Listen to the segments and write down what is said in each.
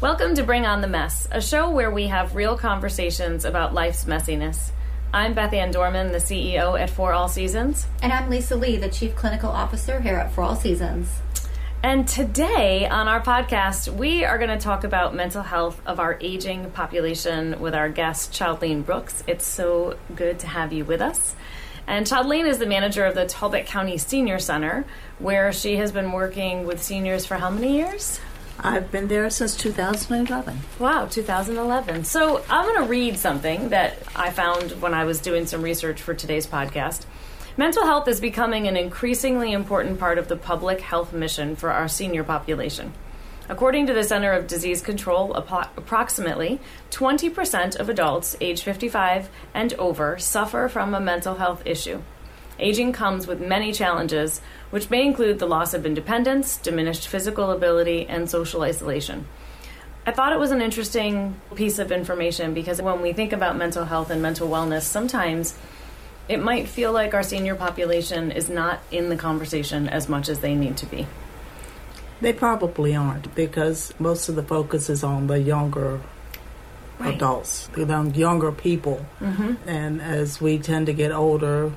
Welcome to Bring On the Mess, a show where we have real conversations about life's messiness. I'm Beth Ann Dorman, the CEO at For All Seasons. And I'm Lisa Lee, the Chief Clinical Officer here at For All Seasons. And today on our podcast, we are going to talk about mental health of our aging population with our guest, Childlene Brooks. It's so good to have you with us. And Childlene is the manager of the Talbot County Senior Center, where she has been working with seniors for how many years? I've been there since 2011. Wow, 2011. So I'm going to read something that I found when I was doing some research for today's podcast. Mental health is becoming an increasingly important part of the public health mission for our senior population. According to the Center of Disease Control, approximately 20% of adults age 55 and over suffer from a mental health issue. Aging comes with many challenges, which may include the loss of independence, diminished physical ability, and social isolation. I thought it was an interesting piece of information because when we think about mental health and mental wellness, sometimes it might feel like our senior population is not in the conversation as much as they need to be. They probably aren't because most of the focus is on the younger right. adults, the younger people. Mm-hmm. And as we tend to get older,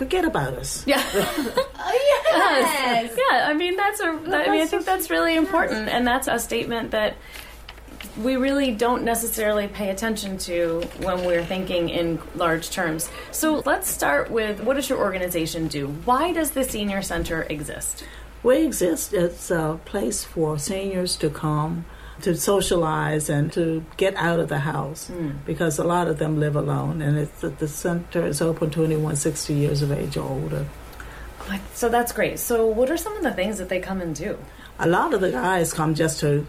forget about us. Yeah. oh, yes. Yeah, I mean that's a. That, I mean I think that's really important, and that's a statement that we really don't necessarily pay attention to when we're thinking in large terms. So let's start with what does your organization do? Why does the senior center exist? We exist as a place for seniors to come to socialize and to get out of the house mm. because a lot of them live alone and it's the center is open to anyone 60 years of age or older. So that's great. So what are some of the things that they come and do? A lot of the guys come just to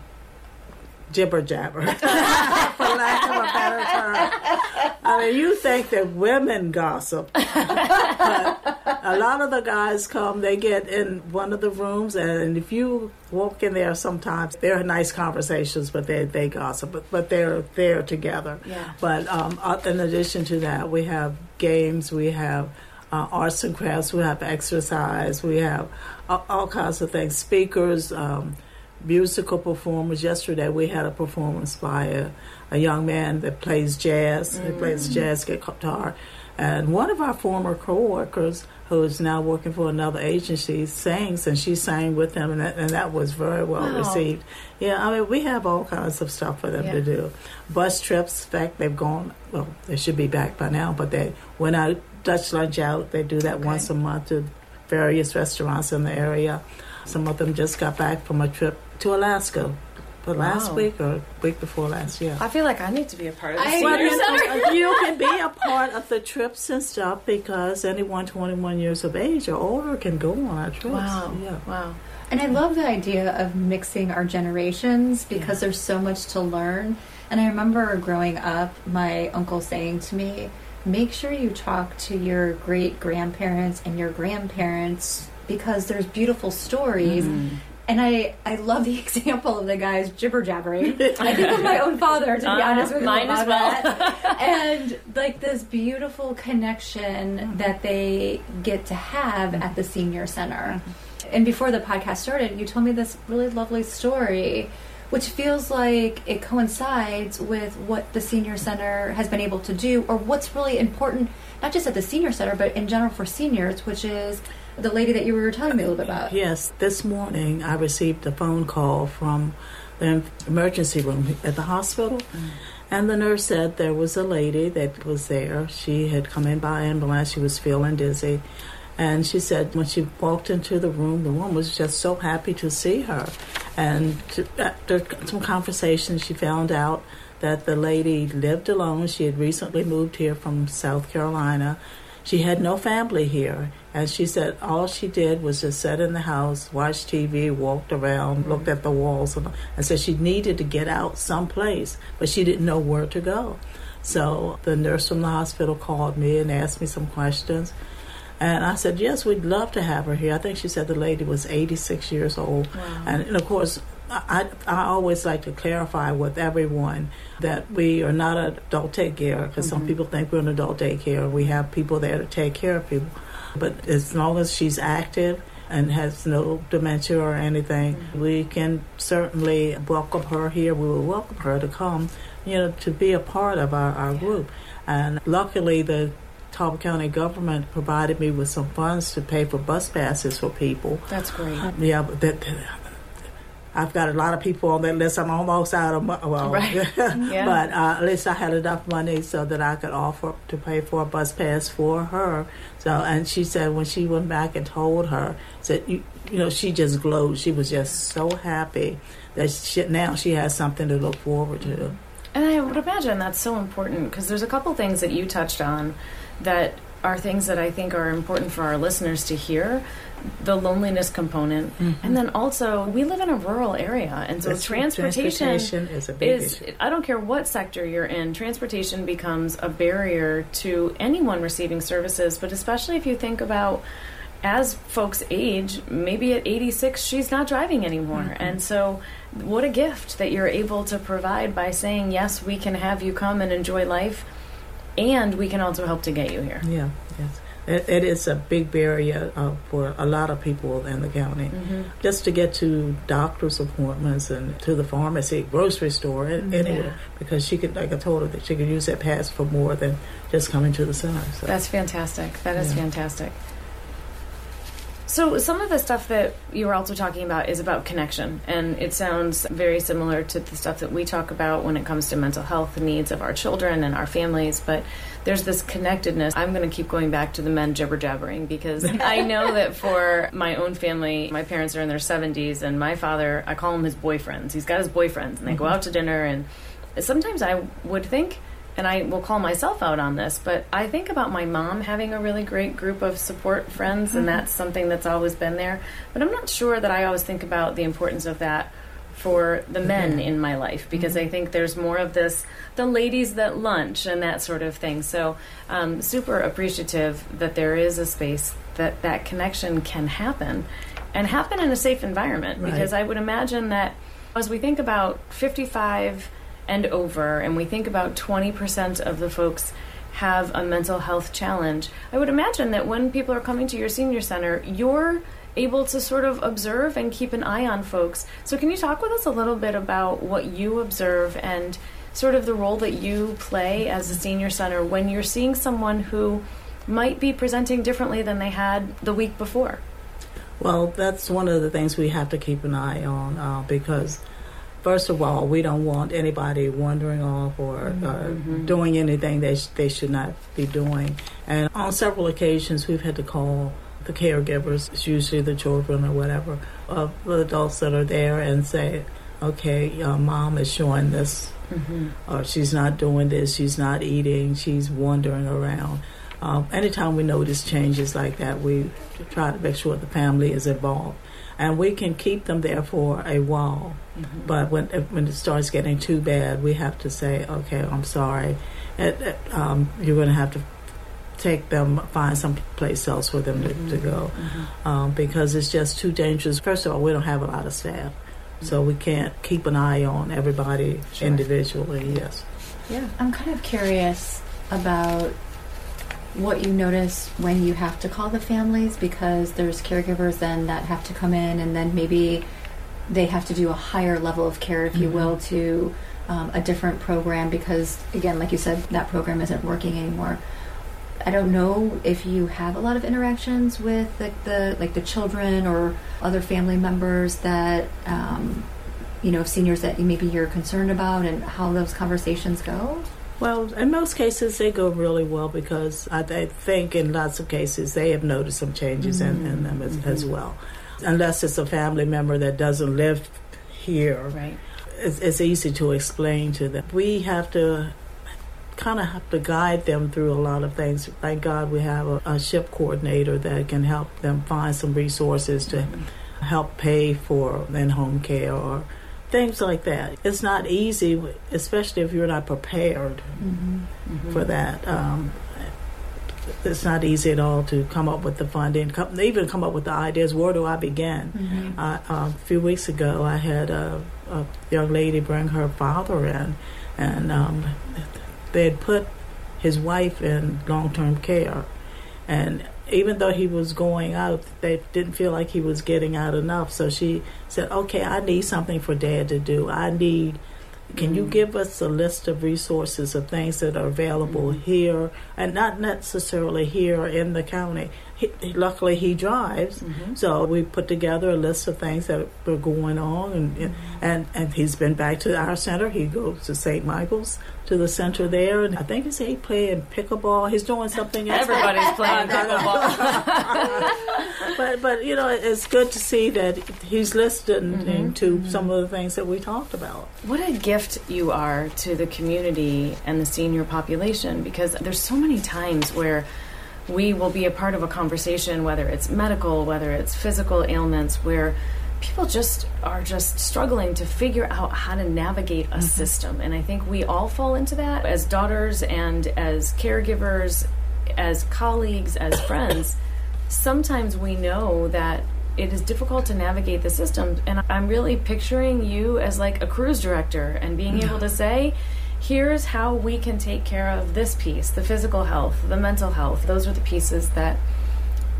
jibber jabber, for lack of a better term. I mean, you think that women gossip, but a lot of the guys come. They get in one of the rooms, and if you walk in there, sometimes there are nice conversations, but they they gossip, but, but they're there together. Yeah. But um, uh, in addition to that, we have games. We have. Uh, arts and crafts. We have exercise. We have all, all kinds of things. Speakers, um, musical performers. Yesterday we had a performance by a, a young man that plays jazz. Mm. He plays jazz guitar. And one of our former co-workers, who is now working for another agency, sings, and she sang with them, and that, and that was very well wow. received. Yeah, I mean, we have all kinds of stuff for them yeah. to do. Bus trips, in fact, they've gone, well, they should be back by now, but they went out, Dutch lunch out. They do that okay. once a month to various restaurants in the area. Some of them just got back from a trip to Alaska. But wow. last week or week before last, yeah. I feel like I need to be a part of the senior center. you can be a part of the trips and stuff because anyone 21 years of age or older can go on our trips. Wow. Yeah. Wow. And I love the idea of mixing our generations because yeah. there's so much to learn. And I remember growing up, my uncle saying to me, make sure you talk to your great grandparents and your grandparents because there's beautiful stories. Mm-hmm and I, I love the example of the guys jibber jabbering. I think of my own father, to be uh, honest with you. Mine as well. and like this beautiful connection mm-hmm. that they get to have at the senior center. And before the podcast started, you told me this really lovely story, which feels like it coincides with what the senior center has been able to do, or what's really important, not just at the senior center, but in general for seniors, which is the lady that you were telling me a little bit about. Yes, this morning I received a phone call from the emergency room at the hospital. Mm. And the nurse said there was a lady that was there. She had come in by ambulance. She was feeling dizzy. And she said when she walked into the room, the woman was just so happy to see her. And to, after some conversation, she found out that the lady lived alone. She had recently moved here from South Carolina. She had no family here. And she said all she did was just sit in the house, watch TV, walked around, mm-hmm. looked at the walls, and, and said she needed to get out someplace, but she didn't know where to go. So the nurse from the hospital called me and asked me some questions. And I said, yes, we'd love to have her here. I think she said the lady was 86 years old. Wow. And, and, of course, I, I always like to clarify with everyone that we are not an adult daycare because mm-hmm. some people think we're an adult daycare. We have people there to take care of people. But as long as she's active and has no dementia or anything, we can certainly welcome her here. We will welcome her to come, you know, to be a part of our, our group. And luckily, the Talbot County government provided me with some funds to pay for bus passes for people. That's great. Yeah, but that, I've got a lot of people on that list. I'm almost out of money. Well, Right. Yeah. but uh, at least I had enough money so that I could offer to pay for a bus pass for her. So, and she said when she went back and told her, said you, you know, she just glowed. She was just so happy that she, now she has something to look forward to. And I would imagine that's so important because there's a couple things that you touched on that are things that I think are important for our listeners to hear. The loneliness component, mm-hmm. and then also we live in a rural area, and so That's- transportation, transportation is a big is issue. I don't care what sector you're in, transportation becomes a barrier to anyone receiving services, but especially if you think about as folks age, maybe at 86, she's not driving anymore. Mm-hmm. And so, what a gift that you're able to provide by saying, yes, we can have you come and enjoy life, and we can also help to get you here. Yeah, yes. It, it is a big barrier uh, for a lot of people in the county. Mm-hmm. Just to get to doctor's appointments and to the pharmacy, grocery store, and anywhere. Because she could, like I told her, that she could use that pass for more than just coming to the center. So. That's fantastic. That is Yeah. fantastic. So, some of the stuff that you were also talking about is about connection, and it sounds very similar to the stuff that we talk about when it comes to mental health needs of our children and our families. But there's this connectedness. I'm going to keep going back to the men jibber jabbering because I know that for my own family, my parents are in their 70s, and my father, I call him his boyfriends. He's got his boyfriends, and they go mm-hmm. out to dinner, and sometimes I would think and I will call myself out on this, but I think about my mom having a really great group of support friends, and mm-hmm. that's something that's always been there. But I'm not sure that I always think about the importance of that for the mm-hmm. men in my life because mm-hmm. I think there's more of this the ladies that lunch and that sort of thing. So, um, super appreciative that there is a space that that connection can happen and happen in a safe environment Right. because I would imagine that as we think about 55 and over, and we think about 20% of the folks have a mental health challenge, I would imagine that when people are coming to your senior center, you're able to sort of observe and keep an eye on folks. So, can you talk with us a little bit about what you observe and sort of the role that you play as a senior center when you're seeing someone who might be presenting differently than they had the week before? Well, that's one of the things we have to keep an eye on uh, because, first of all, we don't want anybody wandering off or uh, doing anything they, sh- they should not be doing. And on several occasions, we've had to call the caregivers, it's usually the children or whatever, of the adults that are there and say, okay, uh, mom is showing this, or she's not doing this, she's not eating, she's wandering around. Um, anytime we notice changes like that, we try to make sure the family is involved, and we can keep them there for a while. But when when it starts getting too bad, we have to say, "Okay, I'm sorry. It, it, um, you're going to have to take them, find some place else for them to, to go, um, because it's just too dangerous." First of all, we don't have a lot of staff, so we can't keep an eye on everybody Sure. individually. Yes. Yeah. I'm kind of curious about what you notice when you have to call the families because there's caregivers then that have to come in and then maybe they have to do a higher level of care, if you will, to um, a different program because, again, like you said, that program isn't working anymore. I don't know if you have a lot of interactions with the, the like the children or other family members that um, you know seniors that maybe you're concerned about and how those conversations go. Well, in most cases, they go really well because I, I think in lots of cases they have noticed some changes in, in them as, mm-hmm. as well. Unless it's a family member that doesn't live here, Right. it's, it's easy to explain to them. We have to kind of have to guide them through a lot of things. Thank God we have a, a SHIP coordinator that can help them find some resources to mm-hmm. help pay for in-home care or things like that. It's not easy, especially if you're not prepared for that. Um, it's not easy at all to come up with the funding, come, even come up with the ideas. Where do I begin? Uh, a few weeks ago, I had a, a young lady bring her father in, and um, they had put his wife in long-term care, and even though he was going out, they didn't feel like he was getting out enough. So she said, "Okay, I need something for Dad to do. I need." Can you give us a list of resources of things that are available mm-hmm. here, and not necessarily here in the county? He, luckily, he drives, mm-hmm. so we put together a list of things that were going on, and and mm-hmm. and he's been back to our center. He goes to St. Michaels to the center there, and I think he said he playing pickleball. He's doing something else. Everybody's playing pickleball. but but you know it's good to see that he's listening to some of the things that we talked about. What a gift you are to the community and the senior population because there's so many times where we will be a part of a conversation, whether it's medical, whether it's physical ailments, where people just are just struggling to figure out how to navigate a mm-hmm. system. And I think we all fall into that as daughters and as caregivers, as colleagues, as friends. Sometimes we know that it is difficult to navigate the system. And I'm really picturing you as like a cruise director and being able to say, here's how we can take care of this piece the physical health, the mental health. Those are the pieces that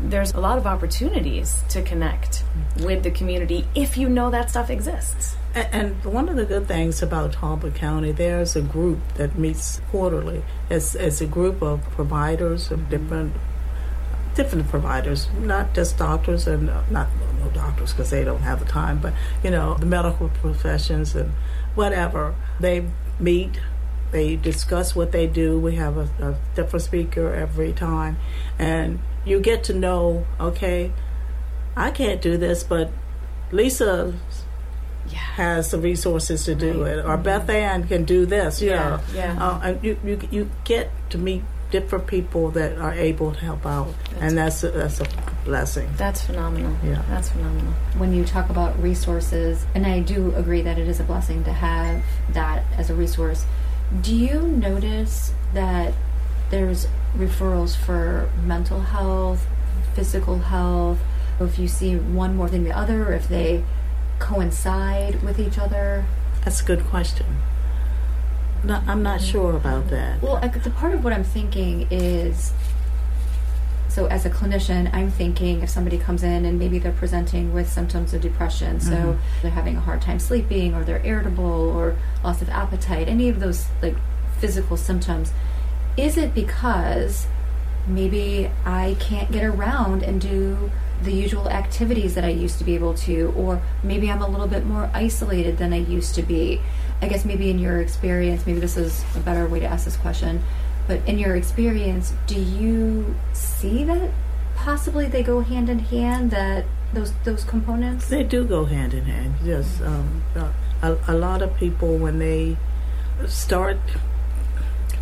there's a lot of opportunities to connect mm-hmm. with the community if you know that stuff exists. And, and one of the good things about Talbot County, there's a group that meets quarterly. It's, it's a group of providers of mm-hmm. different different providers, not just doctors and uh, not no doctors because they don't have the time, but you know the medical professions and whatever. They meet, they discuss what they do. We have a, a different speaker every time, and you get to know. Okay, I can't do this, but Lisa Yeah. has the resources to do Right. it, or Beth Ann can do this. You Yeah, know, yeah. Uh, and you, you you get to meet different people that are able to help out, and that's a, that's a blessing. That's phenomenal. Yeah. That's phenomenal. when you talk about resources, and I do agree that it is a blessing to have that as a resource, do you notice that there's referrals for mental health, physical health, if you see one more than the other, or if they coincide with each other? That's a good question. No, I'm not sure about that. Well, I, the part of what I'm thinking is so as a clinician, I'm thinking if somebody comes in and maybe they're presenting with symptoms of depression, so mm-hmm. they're having a hard time sleeping or they're irritable or loss of appetite, any of those like physical symptoms, is it because maybe I can't get around and do the usual activities that I used to be able to, or maybe I'm a little bit more isolated than I used to be. I guess maybe in your experience, maybe this is a better way to ask this question, but in your experience, do you see that possibly they go hand in hand, that those those components? They do go hand in hand. Yes, um, uh, a, a lot of people when they start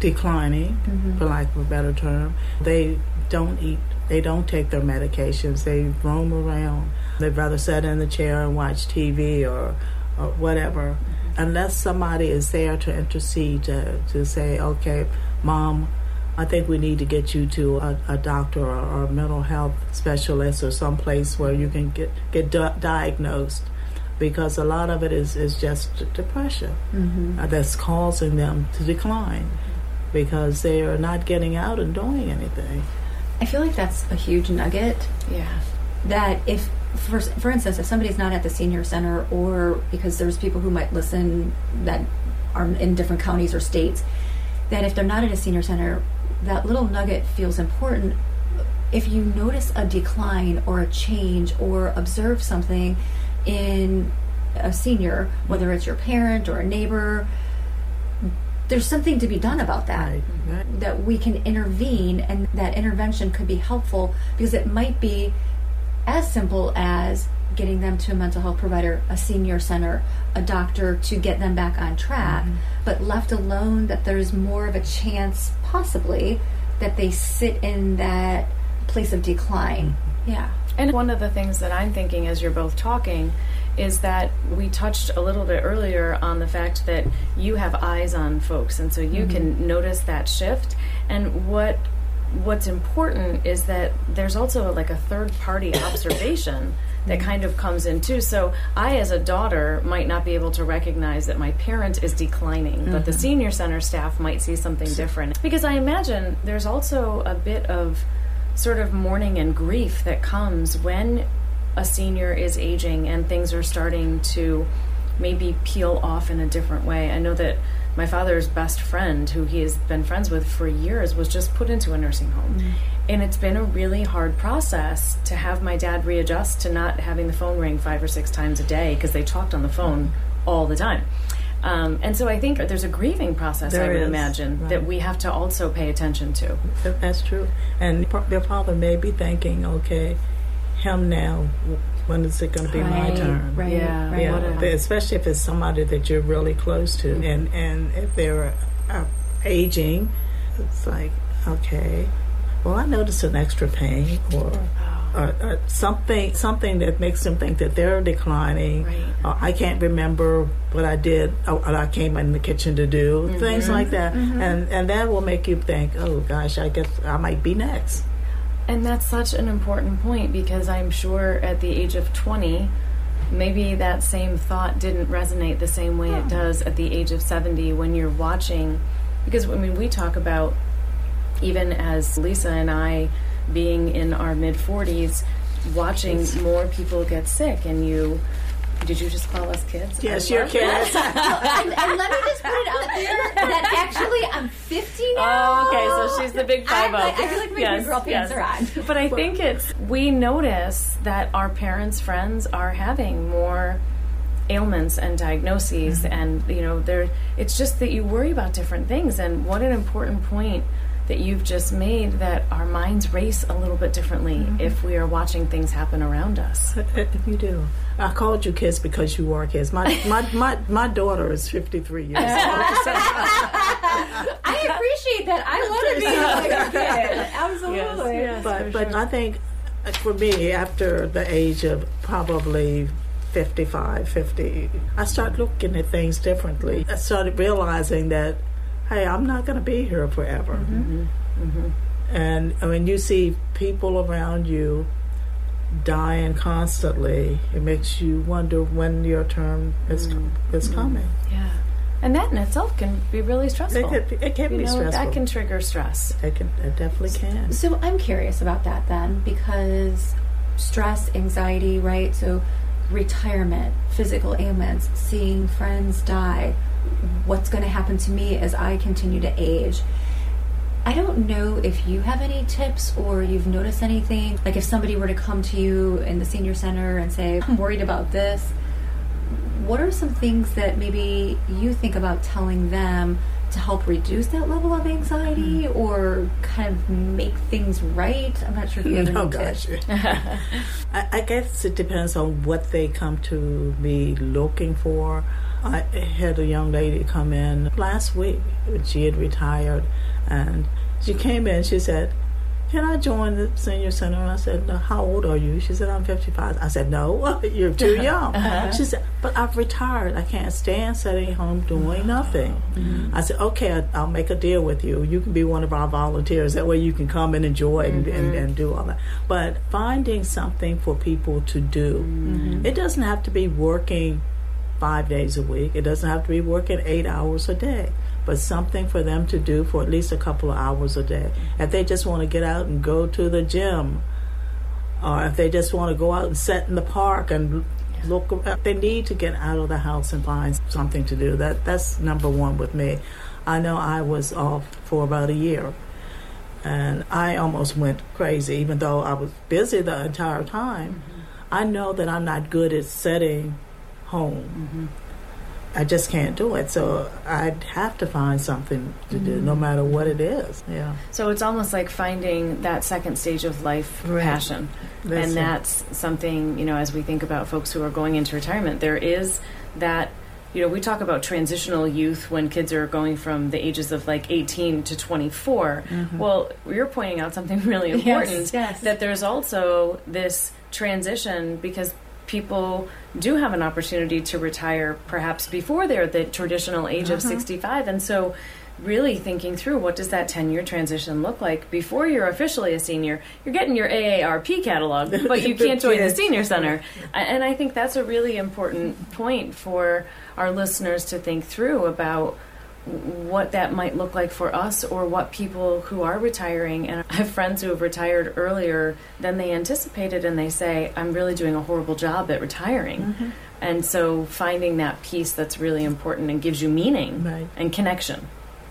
declining, for lack of a better term, they don't eat. They don't take their medications. They roam around. They'd rather sit in the chair and watch TV or, or whatever, unless somebody is there to intercede to, to say, okay, mom, I think we need to get you to a, a doctor or, or a mental health specialist or someplace where you can get get di- diagnosed, because a lot of it is is just depression uh, that's causing them to decline because they are not getting out and doing anything. I feel like that's a huge nugget Yeah. that if for, for instance if somebody's not at the senior center or because there's people who might listen that are in different counties or states that if they're not at a senior center that little nugget feels important if you notice a decline or a change or observe something in a senior whether it's your parent or a neighbor there's something to be done about that Right, right. that we can intervene and that intervention could be helpful because it might be as simple as getting them to a mental health provider, a senior center, a doctor to get them back on track. Mm-hmm. But left alone, that there's more of a chance, possibly, that they sit in that place of decline. Mm-hmm. Yeah. And one of the things that I'm thinking as you're both talking is that we touched a little bit earlier on the fact that you have eyes on folks and so you mm-hmm. can notice that shift and what what's important is that there's also like a third party observation that mm-hmm. kind of comes in too. So I as a daughter might not be able to recognize that my parent is declining, but the mm-hmm. senior center staff might see something different. Because I imagine there's also a bit of sort of mourning and grief that comes when a senior is aging and things are starting to maybe peel off in a different way. I know that my father's best friend, who he has been friends with for years, was just put into a nursing home. Mm. And it's been a really hard process to have my dad readjust to not having the phone ring five or six times a day because they talked on the phone all the time. Um, and so I think there's a grieving process, there I would is, imagine, right. that we have to also pay attention to. That's true. And your father may be thinking, okay, him now, when is it going to be right, my turn? Right, yeah, right. yeah. Especially if it's somebody that you're really close to, mm-hmm. and and if they're uh, aging, it's like okay, well, I notice an extra pain or. Or, or something something that makes them think that they're declining. Right. Uh, I can't remember what I did. Or, I came in the kitchen to do mm-hmm. things like that, mm-hmm. and and that will make you think, oh gosh, I guess I might be next. And that's such an important point because I'm sure at the age of 20, maybe that same thought didn't resonate the same way it does at the age of 70 when you're watching. Because, I mean, we talk about, even as Lisa and I being in our mid 40s, watching more people get sick, and you did you just call us kids? Yes, you're kids. and, and, let me just put it out there that Oh, okay, so she's the big five I, I, feel like my yes, girl pants yes. are on. But I think it's we notice that our parents' friends are having more ailments and diagnoses, mm-hmm. and you know, there. It's just that you worry about different things, and what an important point that you've just made that our minds race a little bit differently mm-hmm. if we are watching things happen around us. If you do. I called you kids because you are kids. My my, my, my daughter is 53 years old. I appreciate that. I want to be like a kid. Absolutely. Yes, yes, but but sure. I think for me, after the age of probably 55, 50, I started looking at things differently. I started realizing that, hey, I'm not going to be here forever. Mm-hmm. Mm-hmm. And I mean, you see people around you dying constantly, it makes you wonder when your turn is mm. is coming. Yeah, and that in itself can be really stressful. It, it, it can you be know, stressful. That can trigger stress. It can. It definitely can. So I'm curious about that then, because stress, anxiety, right? So retirement, physical ailments, seeing friends die. What's going to happen to me as I continue to age? I don't know if you have any tips or you've noticed anything. Like if somebody were to come to you in the senior center and say, I'm worried about this, what are some things that maybe you think about telling them to help reduce that level of anxiety mm. or kind of make things right? I'm not sure if you have any tips. I, I guess it depends on what they come to me looking for. I had a young lady come in last week. She had retired and she came in, she said, Can I join the senior center? And I said, no, How old are you? She said, I'm 55. I said, No, you're too young. Uh-huh. She said, But I've retired. I can't stand sitting home doing nothing. Mm-hmm. I said, Okay, I'll make a deal with you. You can be one of our volunteers. That way you can come and enjoy mm-hmm. and, and, mm-hmm. and, do all that. But finding something for people to do, mm-hmm. it doesn't have to be working five days a week, it doesn't have to be working eight hours a day but something for them to do for at least a couple of hours a day. If they just want to get out and go to the gym, or if they just want to go out and sit in the park and look, they need to get out of the house and find something to do. That that's number one with me. I know I was off for about a year, and I almost went crazy, even though I was busy the entire time. Mm-hmm. I know that I'm not good at sitting home. Mm-hmm. I just can't do it. So I'd have to find something to mm-hmm. do, no mm-hmm. matter what it is. Yeah. So it's almost like finding that second stage of life right. passion, that's and that's something you know. As we think about folks who are going into retirement, there is that. You know, we talk about transitional youth when kids are going from the ages of like 18 to 24. Mm-hmm. Well, you're pointing out something really important yes, yes. that there's also this transition because people do have an opportunity to retire perhaps before they're the traditional age uh-huh. of 65 and so really thinking through what does that 10 year transition look like? Before you're officially a senior you're getting your AARP catalog but you can't join the senior center. And i think that's a really important point for our listeners to think through about what that might look like for us or what people who are retiring and I have friends who have retired earlier than they anticipated and they say I'm really doing a horrible job at retiring. Mm-hmm. And so finding that piece that's really important and gives you meaning Right. and connection.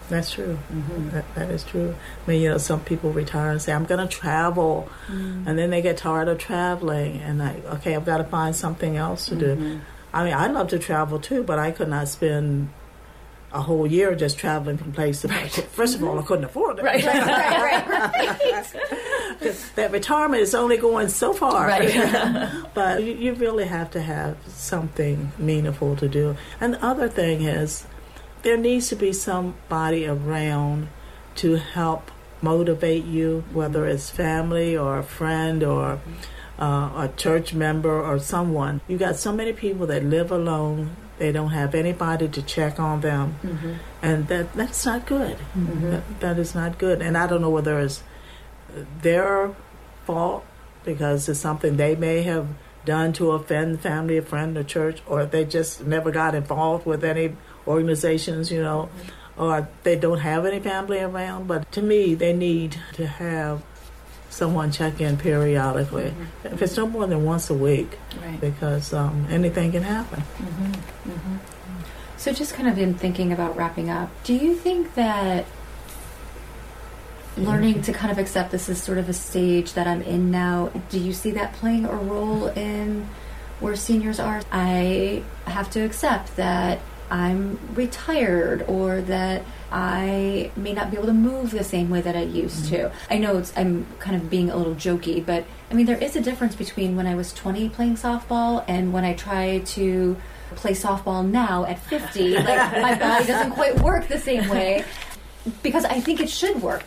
That's true. Mm-hmm. That, that is true. I mean, you know, some people retire and say, I'm going to travel. Mm-hmm. And then they get tired of traveling. And like, okay, I've got to find something else to do. Mm-hmm. I mean, I love to travel too, but I could not spend a whole year just traveling from place to place. First of all, I couldn't afford it. Right. right, right. that retirement is only going so far. Right. but you, you really have to have something meaningful to do. And the other thing is, there needs to be somebody around to help motivate you, whether it's family or a friend or uh, a church member or someone. You got so many people that live alone. They don't have anybody to check on them, Mm-hmm. and that that's not good. That, that is not good. And I don't know whether it's their fault because it's something they may have done to offend family, a friend, or church, or they just never got involved with any organizations, you know, or they don't have any family around. But to me, they need to have someone check in periodically. Mm-hmm. If it's no more than once a week, Right. because um, anything can happen. Mm-hmm. Mm-hmm. So, just kind of in thinking about wrapping up, do you think that learning to kind of accept this is sort of a stage that I'm in now, do you see that playing a role in where seniors are? I have to accept that I'm retired or that I may not be able to move the same way that I used to. Mm-hmm. I know it's, I'm kind of being a little jokey, but I mean, there is a difference between when I was 20 playing softball and when I try to play softball now at 50. Like, my body doesn't quite work the same way because I think it should work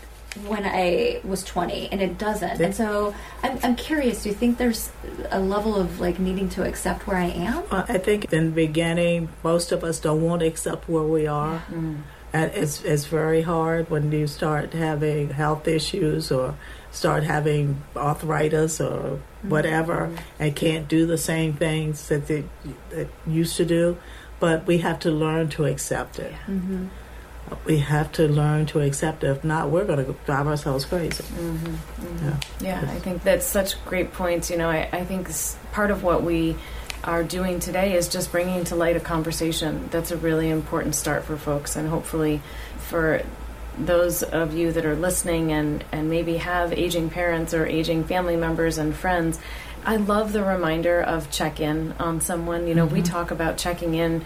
when I was 20 and it doesn't. And so I'm, I'm curious, do you think there's a level of like needing to accept where I am? Well, I think in the beginning, most of us don't want to accept where we are. And it's, it's very hard when you start having health issues or start having arthritis or mm-hmm. whatever and can't do the same things that they that used to do. But we have to learn to accept it. Mm-hmm. We have to learn to accept it. If not, we're going to drive ourselves crazy. Mm-hmm. Mm-hmm. Yeah. Yeah, I think that's such great points. You know, I, I think part of what we are doing today is just bringing to light a conversation. That's a really important start for folks, and hopefully for those of you that are listening and, and maybe have aging parents or aging family members and friends. I love the reminder of check in on someone. You know, we mm-hmm. talk about checking in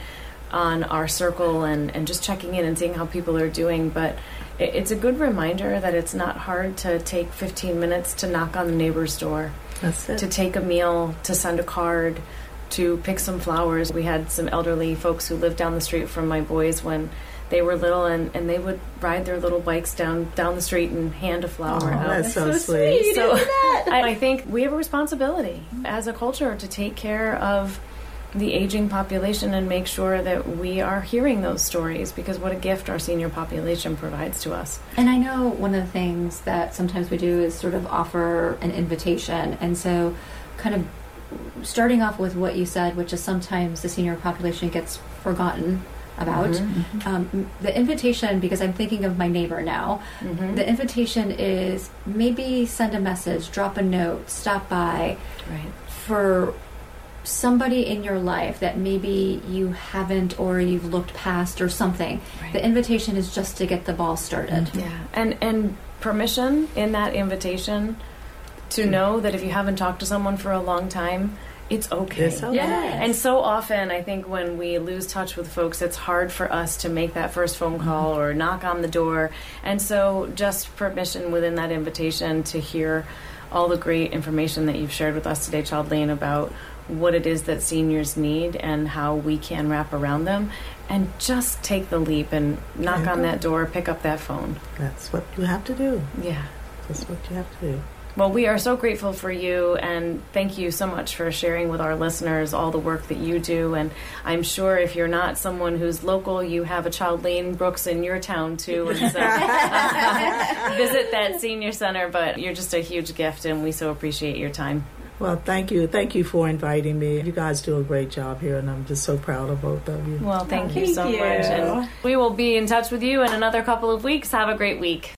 on our circle and, and just checking in and seeing how people are doing, but it, it's a good reminder that it's not hard to take 15 minutes to knock on the neighbor's door, That's it. to take a meal, to send a card, to pick some flowers. We had some elderly folks who lived down the street from my boys when they were little, and, and they would ride their little bikes down down the street and hand a flower Oh, out. that's so, sweet. So I, I think we have a responsibility as a culture to take care of the aging population and make sure that we are hearing those stories because what a gift our senior population provides to us. And I know one of the things that sometimes we do is sort of offer an invitation. And so, kind of starting off with what you said, which is sometimes the senior population gets forgotten about. Mm-hmm. Um, the invitation, because I'm thinking of my neighbor now, Mm-hmm. the invitation is maybe send a message, drop a note, stop by Right. for somebody in your life that maybe you haven't or you've looked past or something. Right. The invitation is just to get the ball started. Yeah. And and permission in that invitation to know that if you haven't talked to someone for a long time, it's okay. It's okay. Yes. And so often, I think when we lose touch with folks, it's hard for us to make that first phone mm-hmm. call or knock on the door. And so, just permission within that invitation to hear all the great information that you've shared with us today, Childlene, about what it is that seniors need and how we can wrap around them. And just take the leap and knock Yeah. on that door, pick up that phone. That's what you have to do. Yeah. That's what you have to do. Well, we are so grateful for you, and thank you so much for sharing with our listeners all the work that you do. And I'm sure if you're not someone who's local, you have a Childlene Brooks in your town too. And so visit that senior center. But you're just a huge gift, and we so appreciate your time. Well, thank you. Thank you for inviting me. You guys do a great job here, and I'm just so proud of both of you. Well, thank you Thank so you. much. And we will be in touch with you in another couple of weeks. Have a great week.